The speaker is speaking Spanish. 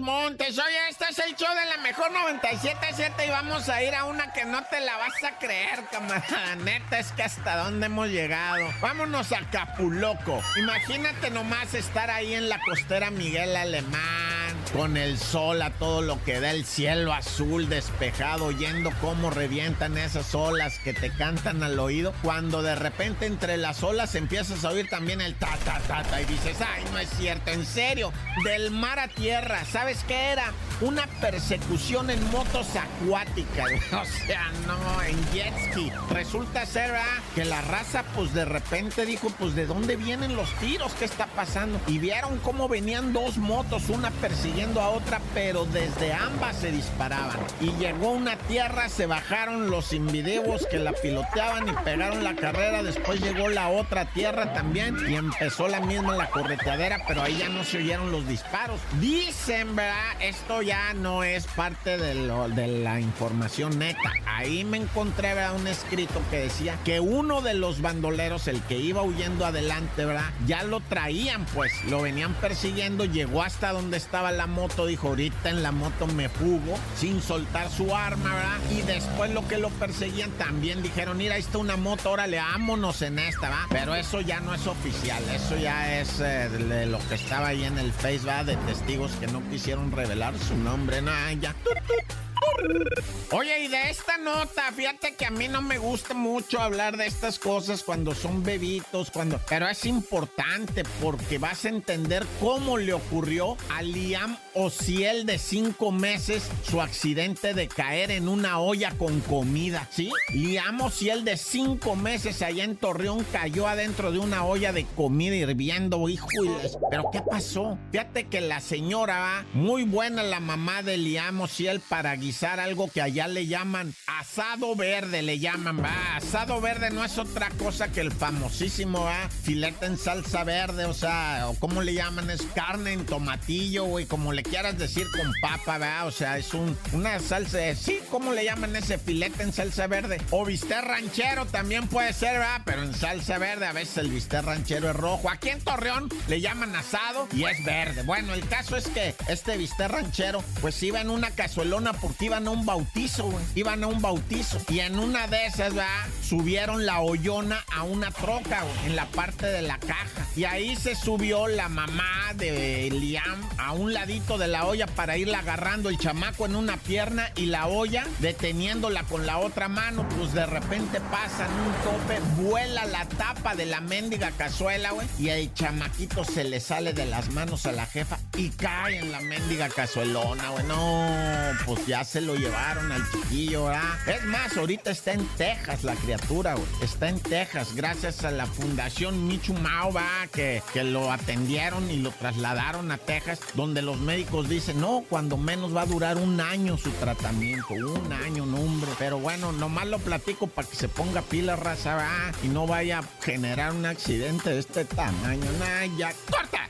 Montes. Oye, este es el show de la mejor 97.7 y vamos a ir a una que no te la vas a creer, camarada. Neta, es que hasta dónde hemos llegado. Vámonos a Capuloco. Imagínate nomás estar ahí en la costera Miguel Alemán con el sol a todo lo que da el cielo azul despejado, oyendo cómo revientan esas olas que te cantan al oído, cuando de repente entre las olas empiezas a oír también el ta ta ta ta y dices, ay, no es cierto, en serio, del mar a tierra, ¿sabes qué era? Una persecución en motos acuáticas, o sea, no, en jet ski. Resulta ser que la raza pues de repente dijo, pues de dónde vienen los tiros, ¿qué está pasando? Y vieron cómo venían dos motos, una persiguiendo a otra, pero desde ambas se disparaban. Y llegó una tierra, se bajaron los invideos que la piloteaban y pegaron la carrera. Después llegó la otra tierra también y empezó la misma la correteadera, pero ahí ya no se oyeron los disparos. Dicen, ¿verdad? Esto ya no es parte de, lo, de la información neta. Ahí me encontré, ¿verdad? Un escrito que decía que uno de los bandoleros, el que iba huyendo adelante, ¿verdad? Ya lo traían, pues, lo venían persiguiendo, llegó hasta donde estaba la moto, dijo, ahorita en la moto me fugo sin soltar su arma, ¿verdad? Y después lo que lo perseguían también dijeron, mira, ahí está una moto, órale, vámonos en esta, ¿va? Pero eso ya no es oficial, eso ya es eh, de lo que estaba ahí en el Face, ¿va? De testigos que no quisieron revelar su nombre, nada, ya. Oye, y de esta nota, fíjate que a mí no me gusta mucho hablar de estas cosas cuando son bebitos, cuando. Pero es importante porque vas a entender cómo le ocurrió a Liam Ociel de cinco meses su accidente de caer en una olla con comida, ¿sí? Liam Ociel de cinco meses allá en Torreón cayó adentro de una olla de comida hirviendo, hijo. Pero ¿qué pasó? Fíjate que la señora muy buena, la mamá de Liam Ociel, para guisar algo que allá le llaman asado verde, le llaman, va. Asado verde no es otra cosa que el famosísimo, va. Filete en salsa verde, o sea, o como le llaman, es carne en tomatillo, güey, como le quieras decir con papa, va. O sea, es un, una salsa, sí, ¿cómo le llaman ese filete en salsa verde? O bistec ranchero también puede ser, va, pero en salsa verde, a veces el bistec ranchero es rojo. Aquí en Torreón le llaman asado y es verde. Bueno, el caso es que este bistec ranchero, pues iba en una cazuelona porque iban a un bautizo, güey. Iban a un bautizo. Y en una de esas, va, subieron la hoyona a una troca, güey, en la parte de la caja. Y ahí se subió la mamá de Liam a un ladito de la olla para irla agarrando el chamaco en una pierna y la olla deteniéndola con la otra mano. Pues de repente pasan un tope, vuela la tapa de la mendiga cazuela, güey. Y el chamaquito se le sale de las manos a la jefa y cae en la mendiga cazuelona, güey. No, pues ya se lo llevaron al chiquillo, ¿verdad? Es más, ahorita está en Texas la criatura, güey. Está en Texas, gracias a la Fundación Michu Mao, ¿va? Que, que lo atendieron y lo trasladaron a Texas, donde los médicos dicen, no, cuando menos va a durar un año su tratamiento. Un año, no, hombre. Pero bueno, nomás lo platico para que se ponga pila raza, ¿va? Y no vaya a generar un accidente de este tamaño. Nah, ya, corta.